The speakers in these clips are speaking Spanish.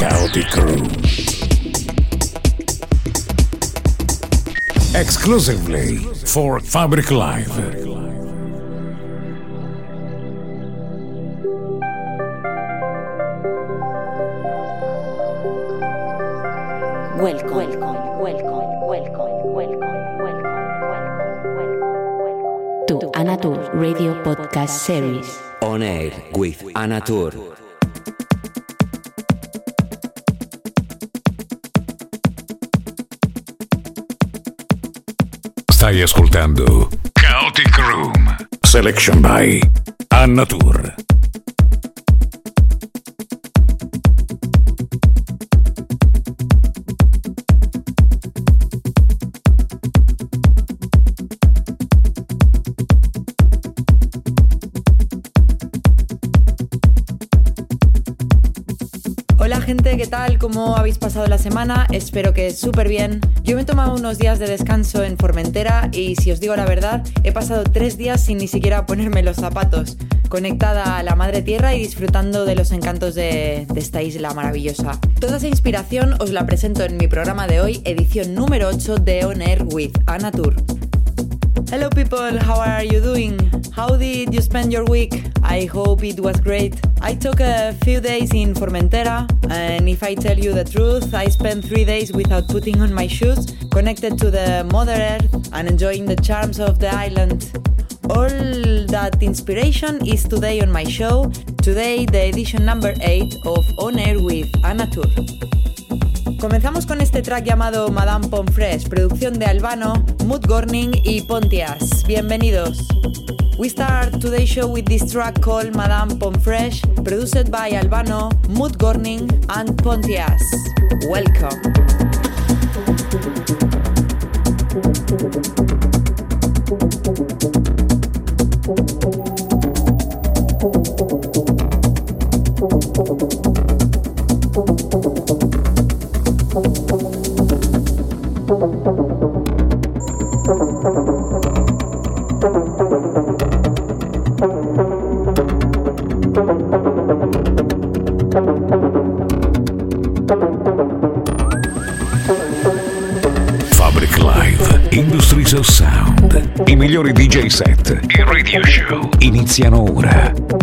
Crew. Exclusively for Fabric Live. Welcome, welcome, welcome, welcome, welcome, welcome, welcome, to Anatur Radio Podcast Series. On air with Anatur. Stai ascoltando Chaotic Room. Selection by Annatur. Hola gente, ¿qué tal? ¿Cómo habéis pasado la semana? Espero que súper bien. Yo me he tomado unos días de descanso en Formentera y si os digo la verdad, he pasado tres días sin ni siquiera ponerme los zapatos, conectada a la madre tierra y disfrutando de los encantos de, esta isla maravillosa. Toda esa inspiración os la presento en mi programa de hoy, edición número 8 de On Air with Anna Tour. Hello people, how are you doing? How did you spend your week? I hope it was great. I took a few days in Formentera, and if I tell you the truth, I spent three days without putting on my shoes, connected to the Mother Earth and enjoying the charms of the island. All that inspiration is today on my show, today the edition number 8 of On Air with Anna Tour. Comenzamos con este track llamado Madame Pomfresh, producción de Albano, Mood Gorning y Pontias. Bienvenidos. We start today's show with this track called Madame Pomfresh, produced by Albano, Mood Gorning and Pontias. Welcome. Migliori DJ set e radio show iniziano ora.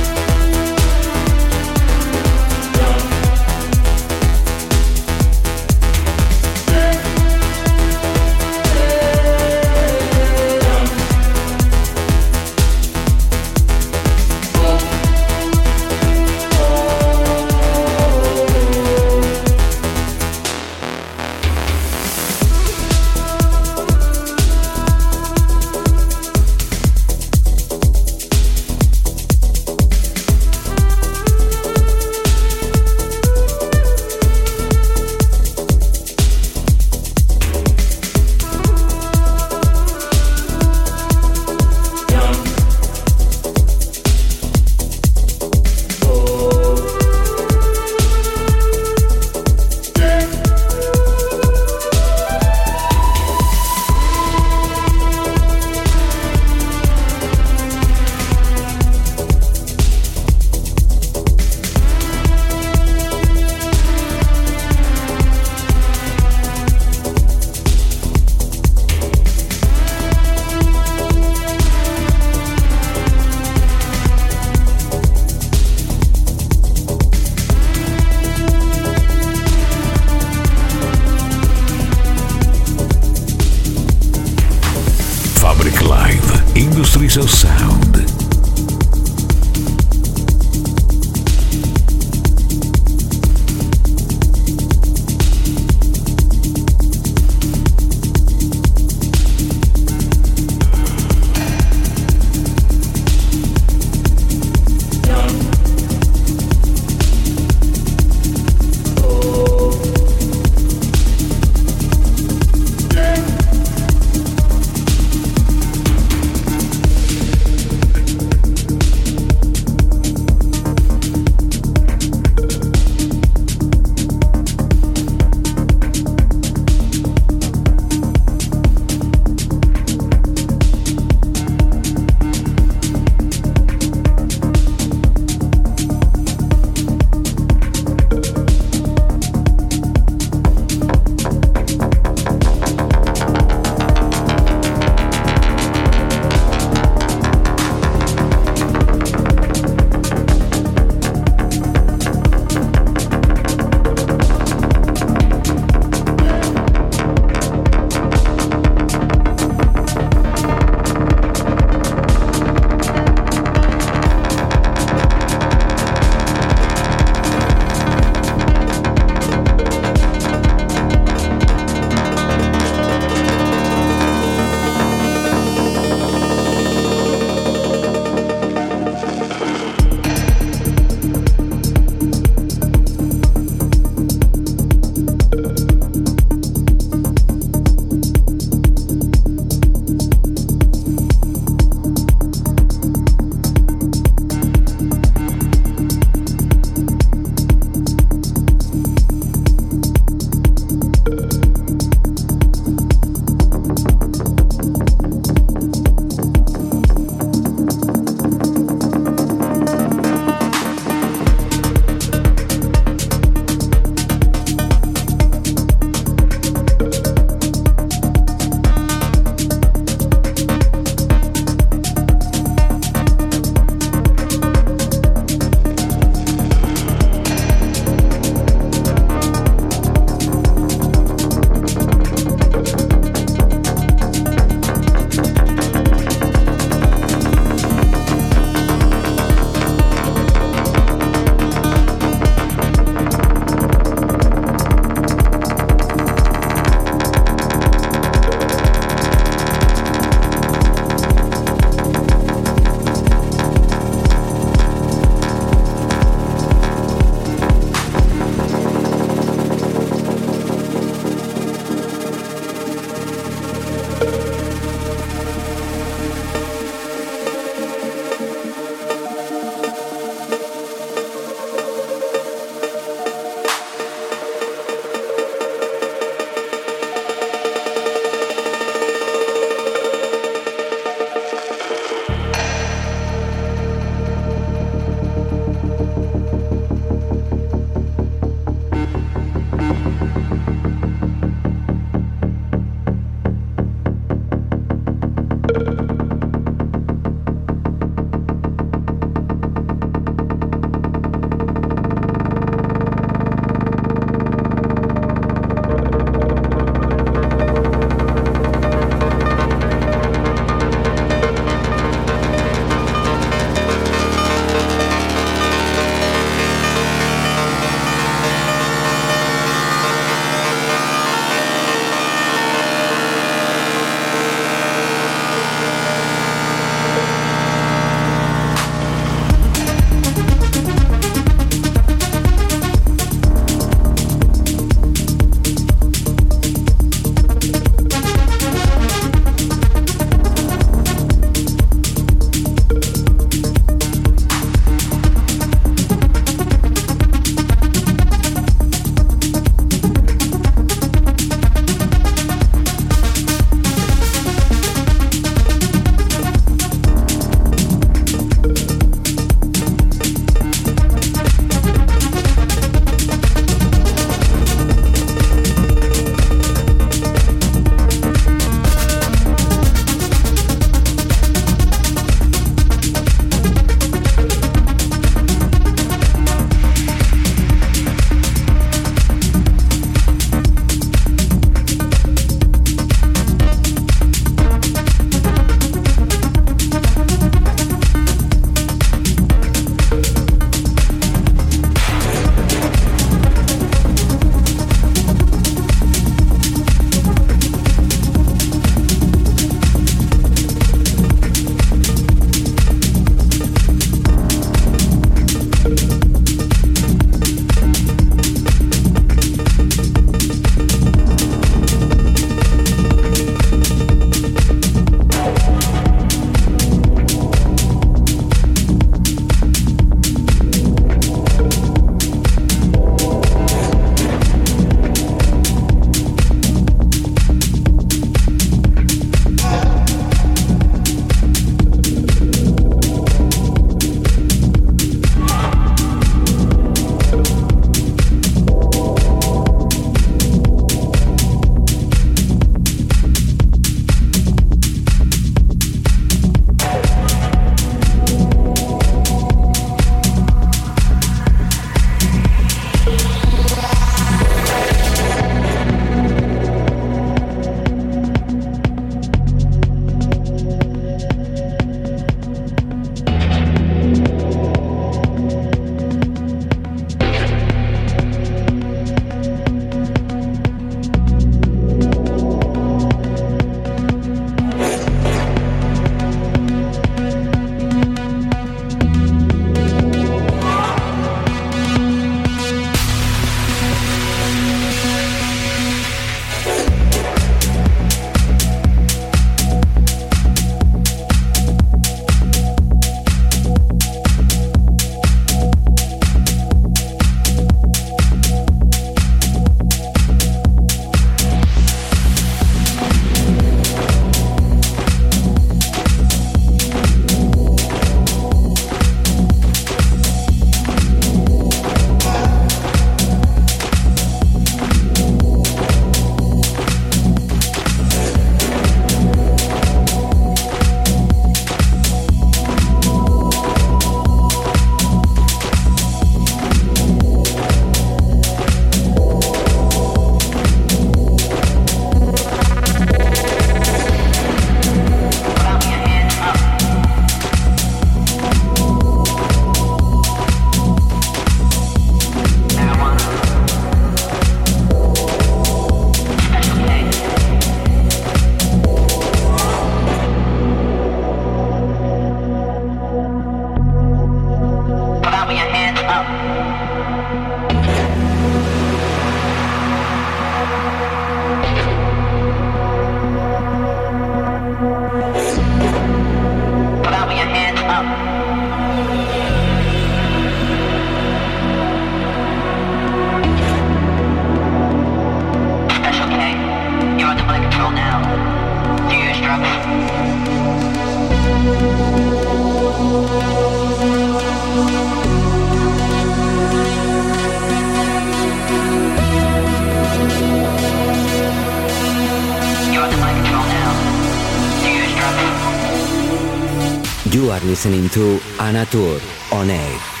listening to Anatur on air.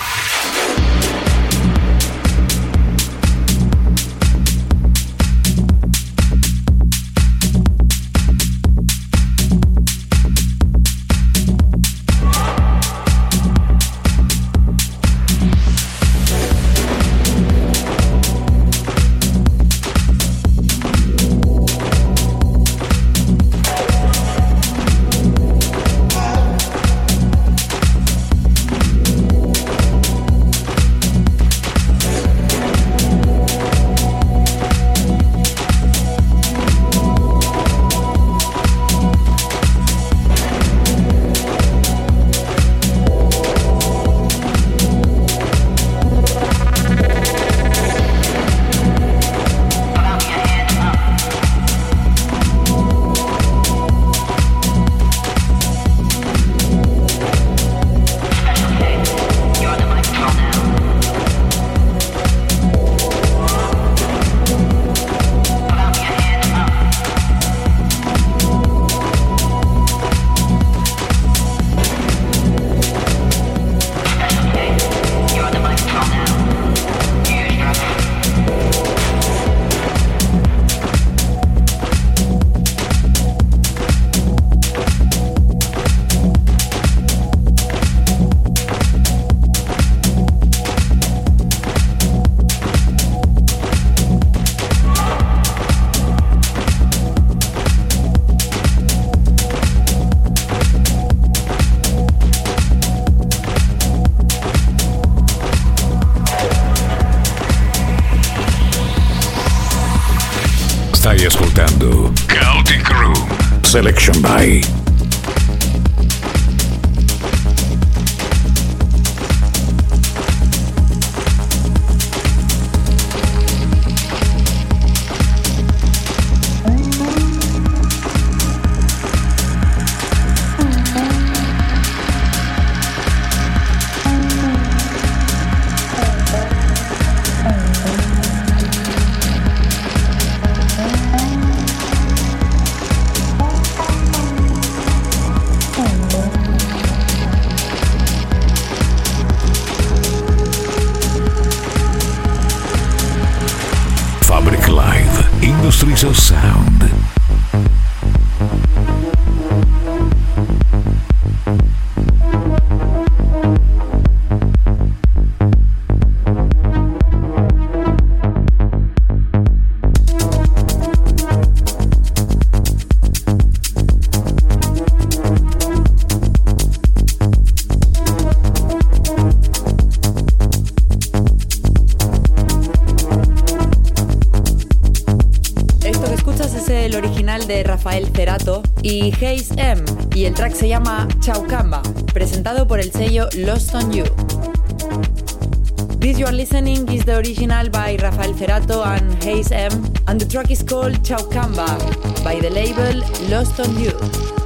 Bye. Chaucamba by the label Lost on You.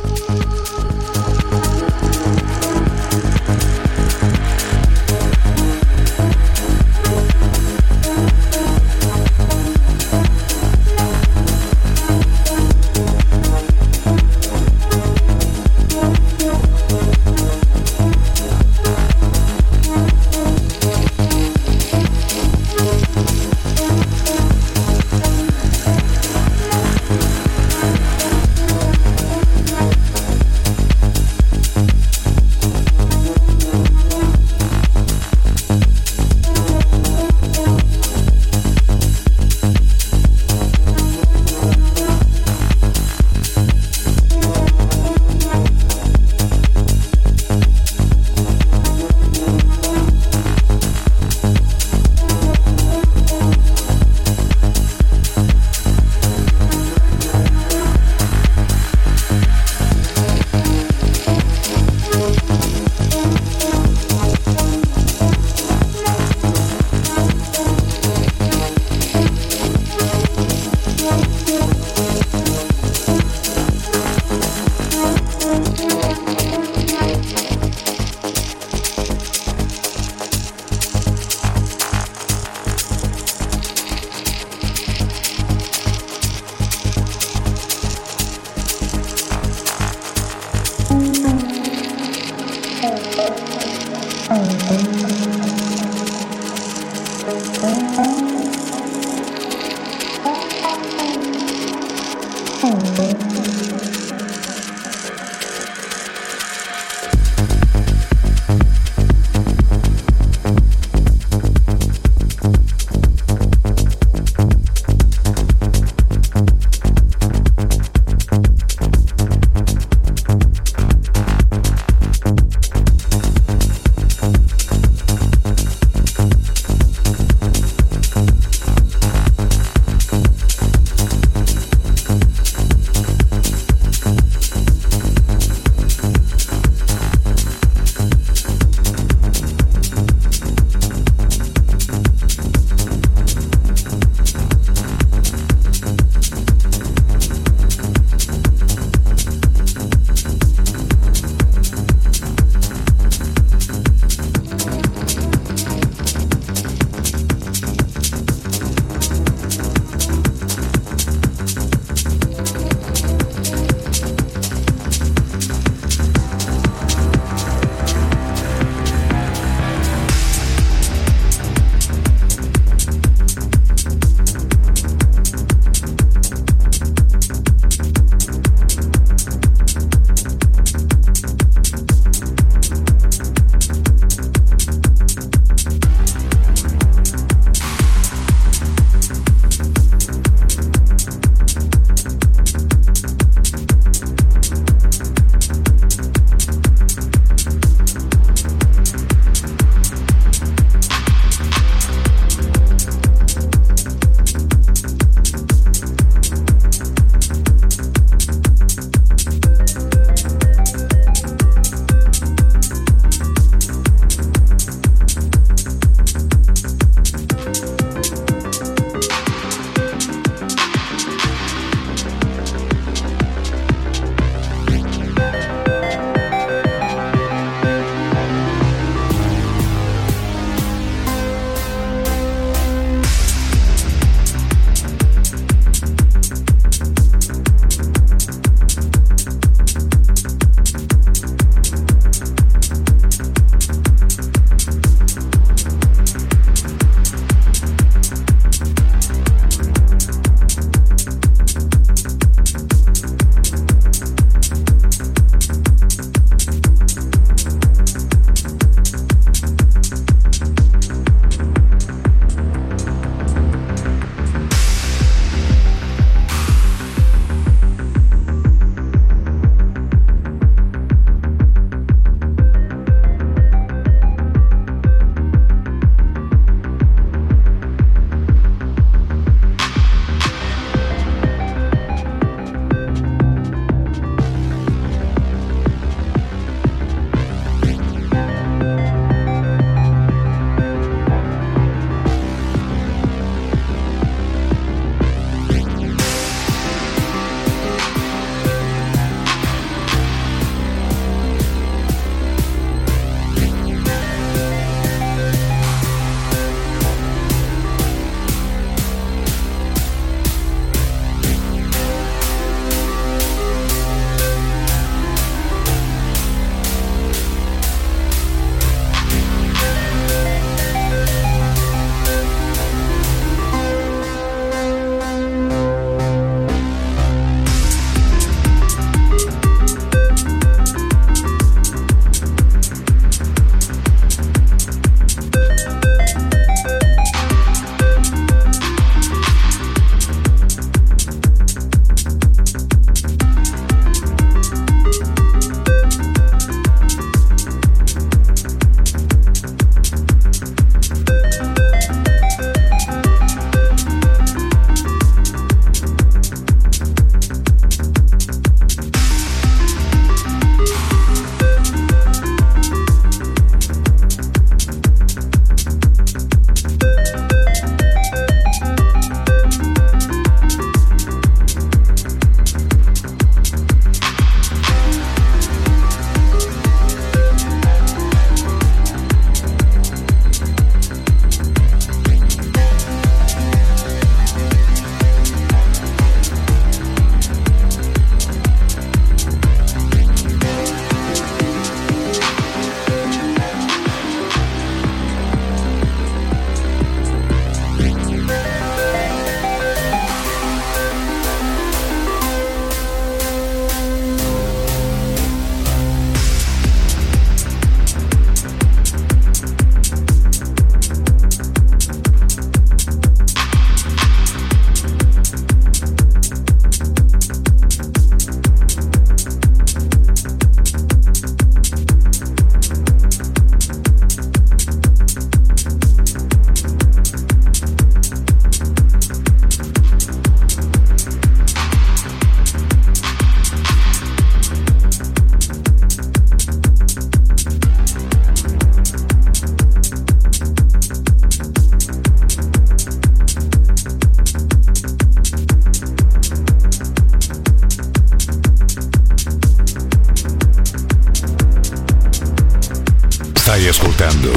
Stai ascoltando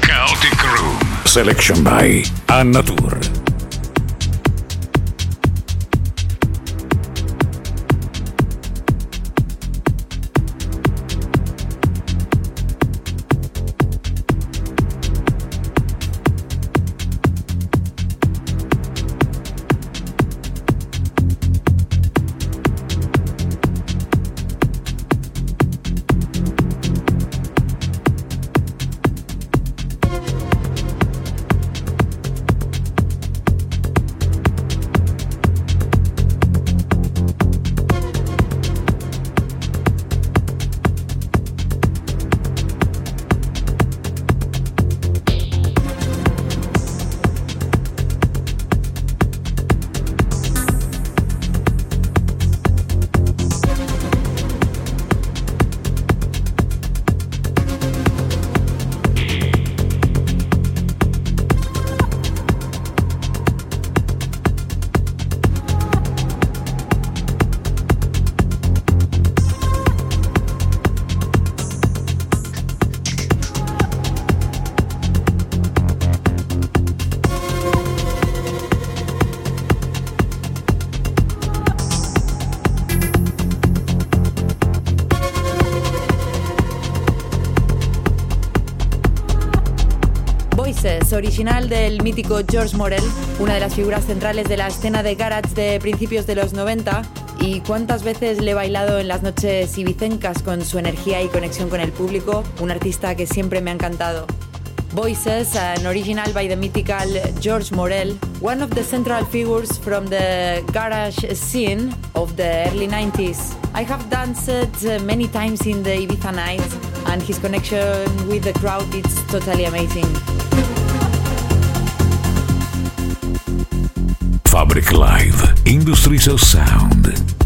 Chaotic Room Selection by Annatur. Original del mítico George Morel, una de las figuras centrales de la escena de garage de principios de los 90. Y cuántas veces le he bailado en las noches ibicencas con su energía y conexión con el público, un artista que siempre me ha encantado. Voices, an original by the mythical George Morel, one of the central figures from the garage scene of the early 90s. I have danced many times in the Ibiza nights, and his connection with the crowd is totally amazing. Fabric Live, Industries of Sound.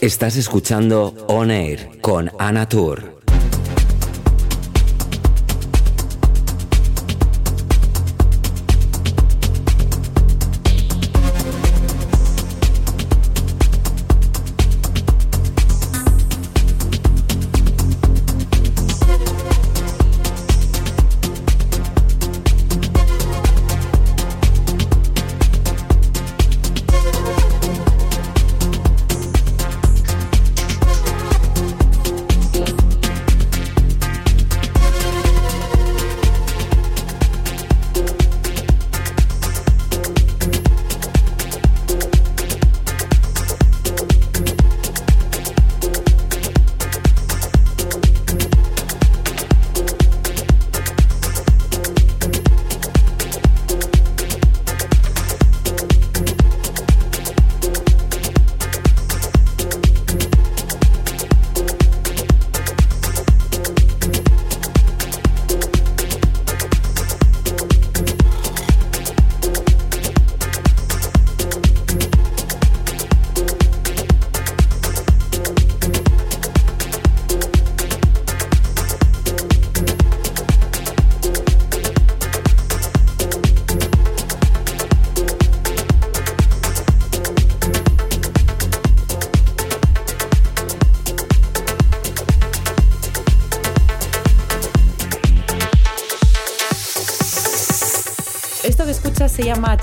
Estás escuchando On Air con Ana Tour.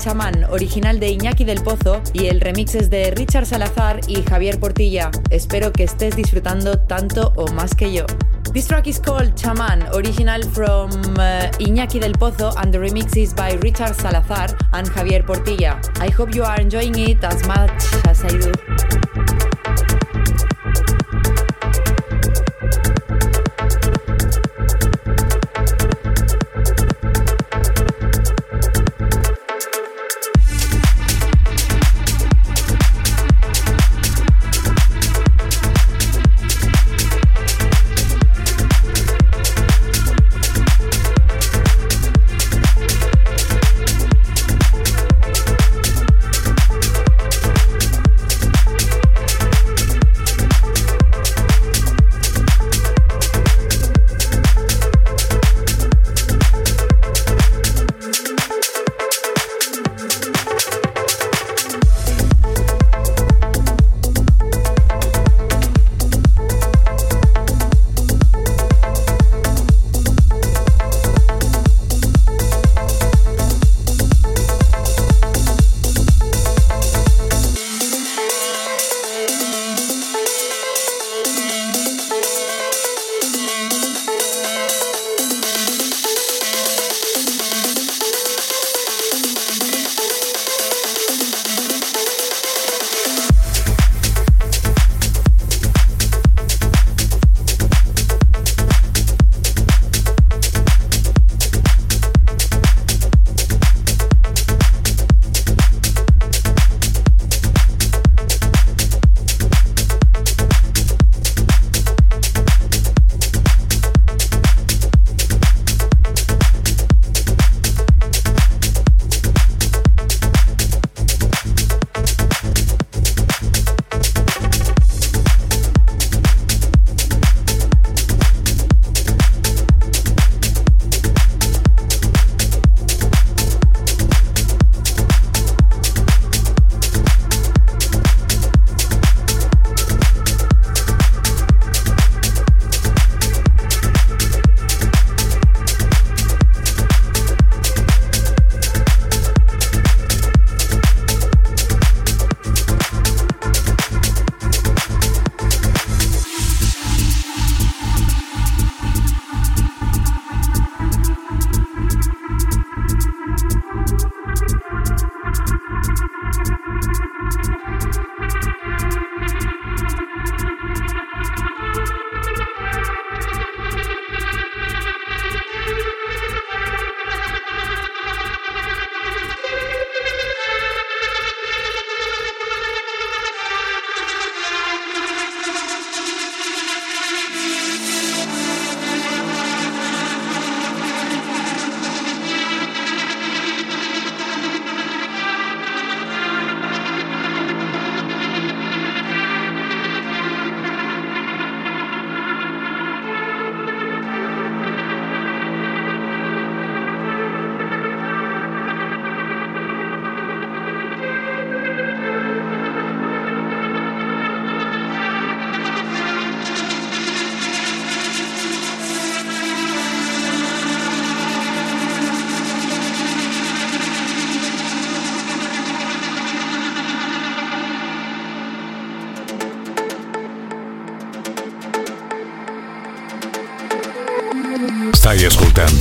Chamán, original de Iñaki del Pozo, y el remix es de Richard Salazar y Javier Portilla. Espero que estés disfrutando tanto o más que yo. This track is called Chaman, original from uh, Iñaki del Pozo, and the remix is by Richard Salazar and Javier Portilla. I hope you are enjoying it as much as I do.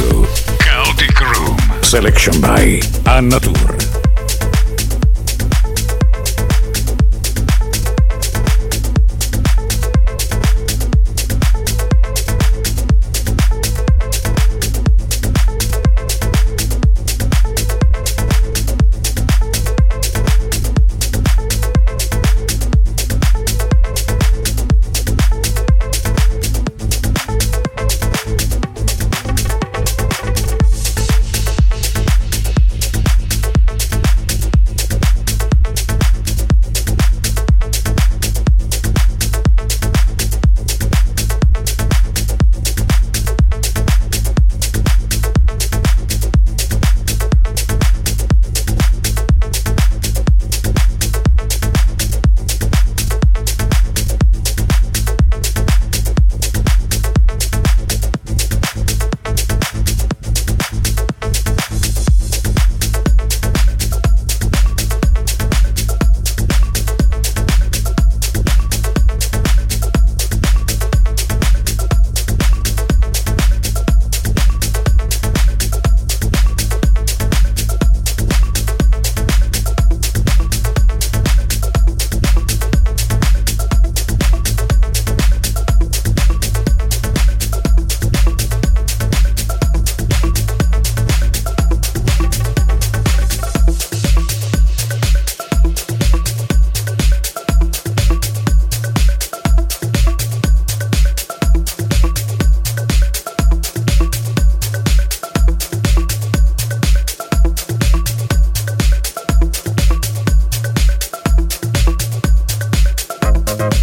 Room Selection by Anna Tour.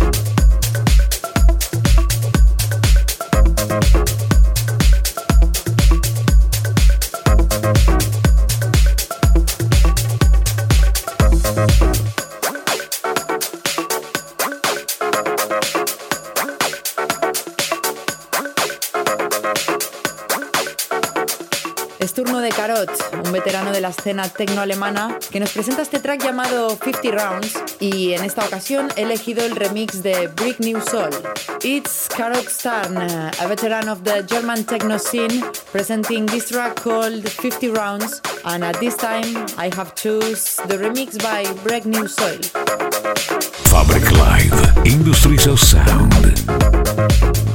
Thank you escena tecno-alemana, que nos presenta este track llamado 50 Rounds y en esta ocasión he elegido el remix de Brick New Soul. It's Karot Starn, a veteran of the German techno scene, presenting this track called 50 Rounds and at this time I have choose the remix by Brick New Soul. Fabric Live, Industries of Sound.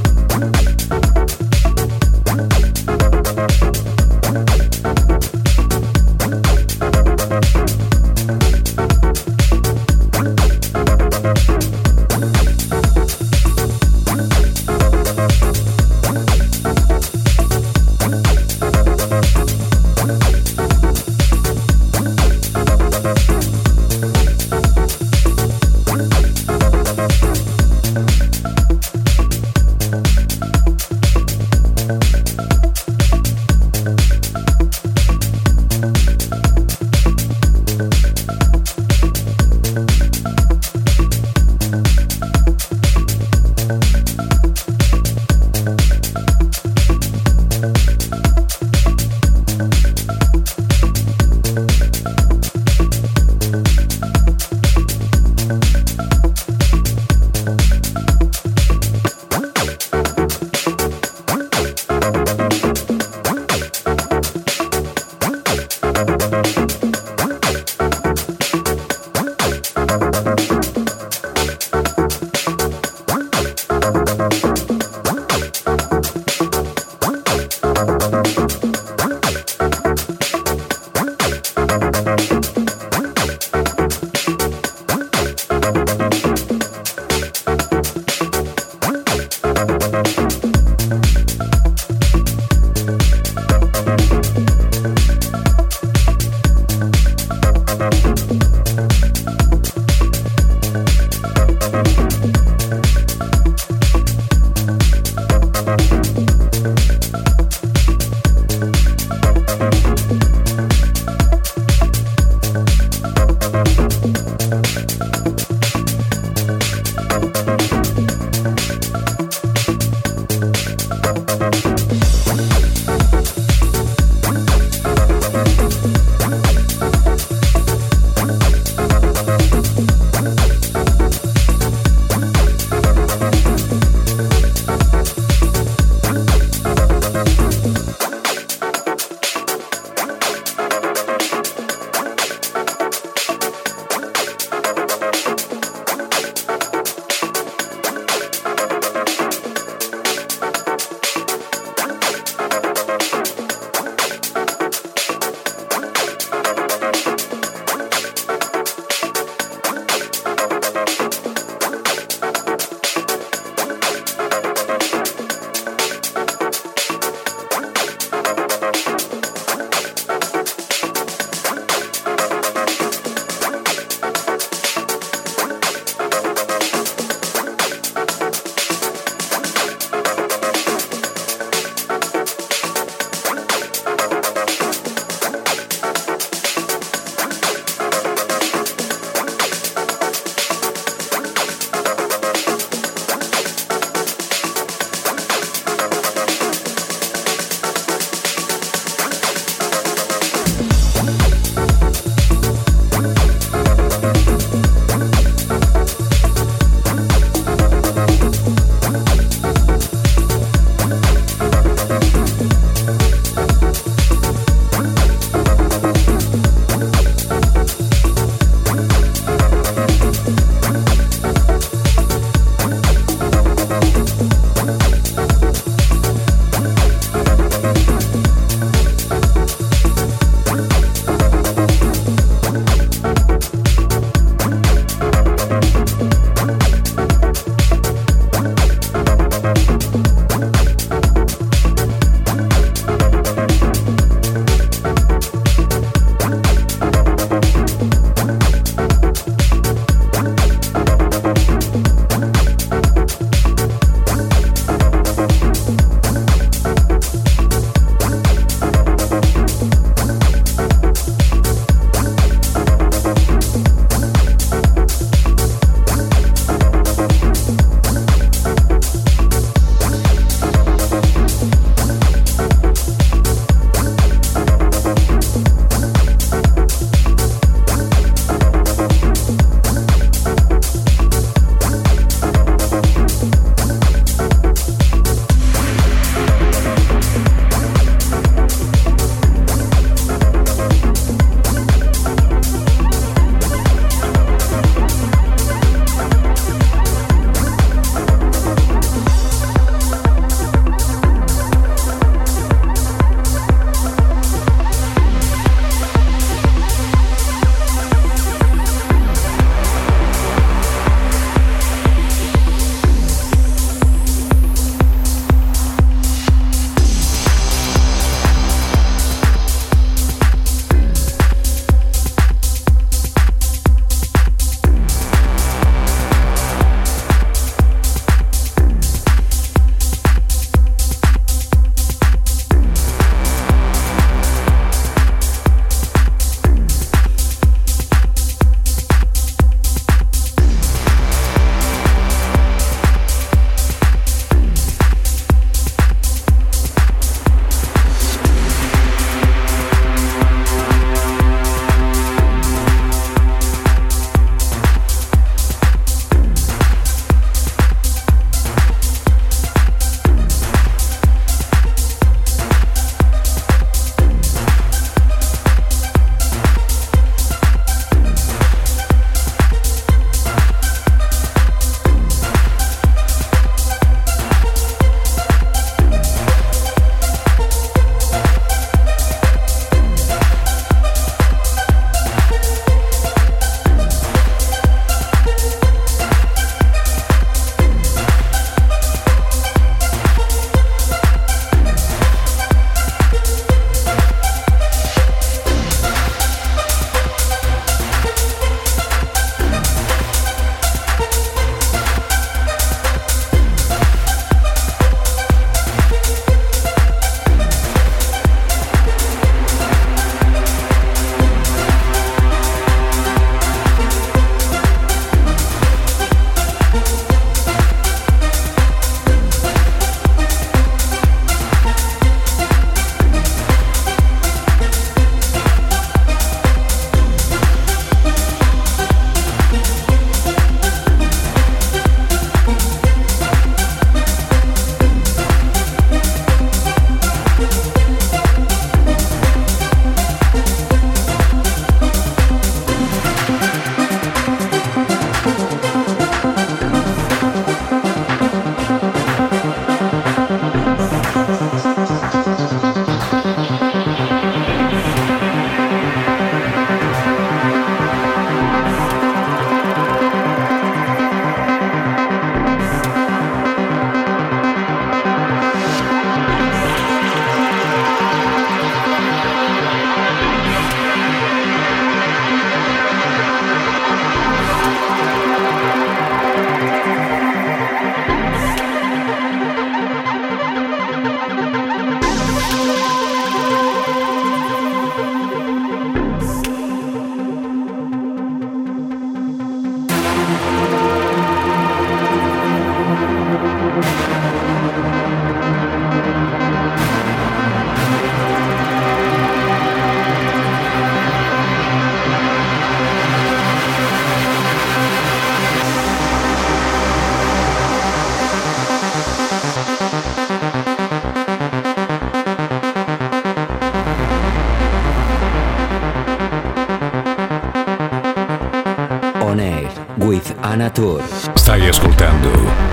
Ascoltando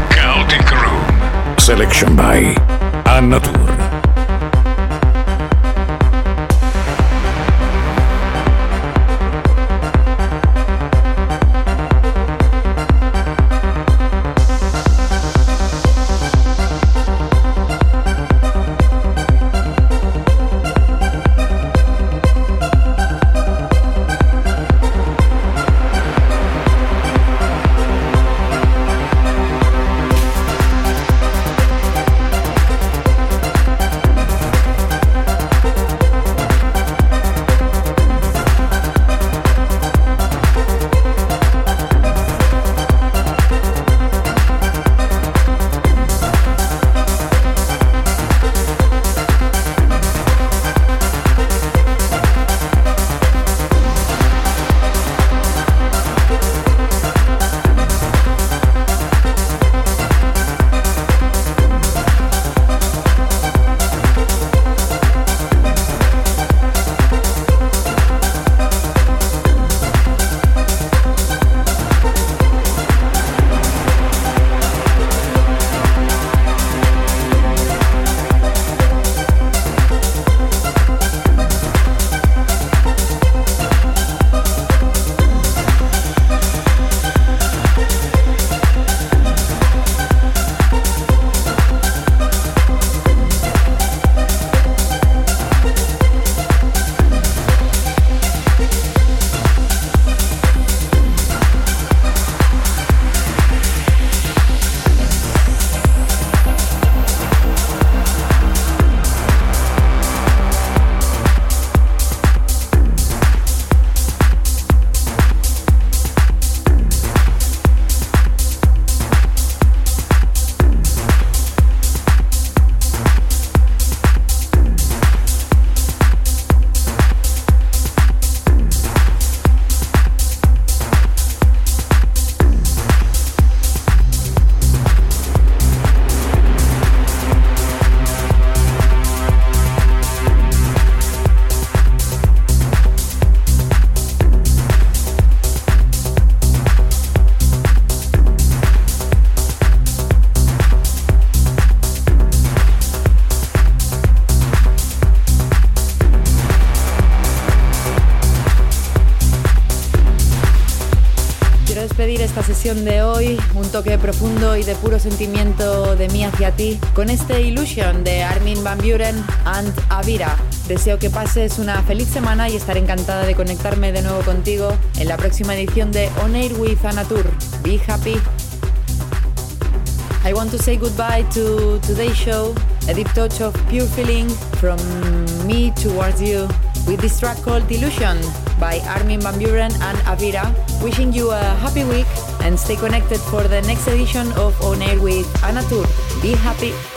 Chaotic Room. Selection by Annatur. de hoy, un toque profundo y de puro sentimiento de mí hacia ti, con este Illusion de Armin Van Buren and Avira. Deseo que pases una feliz semana y estaré encantada de conectarme de nuevo contigo en la próxima edición de On Air with Anatur. Be happy. I want to say goodbye to today's show, a deep touch of pure feeling from me towards you with this track called Illusion by Armin Van Buren and Avira. Wishing you a happy week and stay connected for the next edition of On Air with Anatur. Be happy.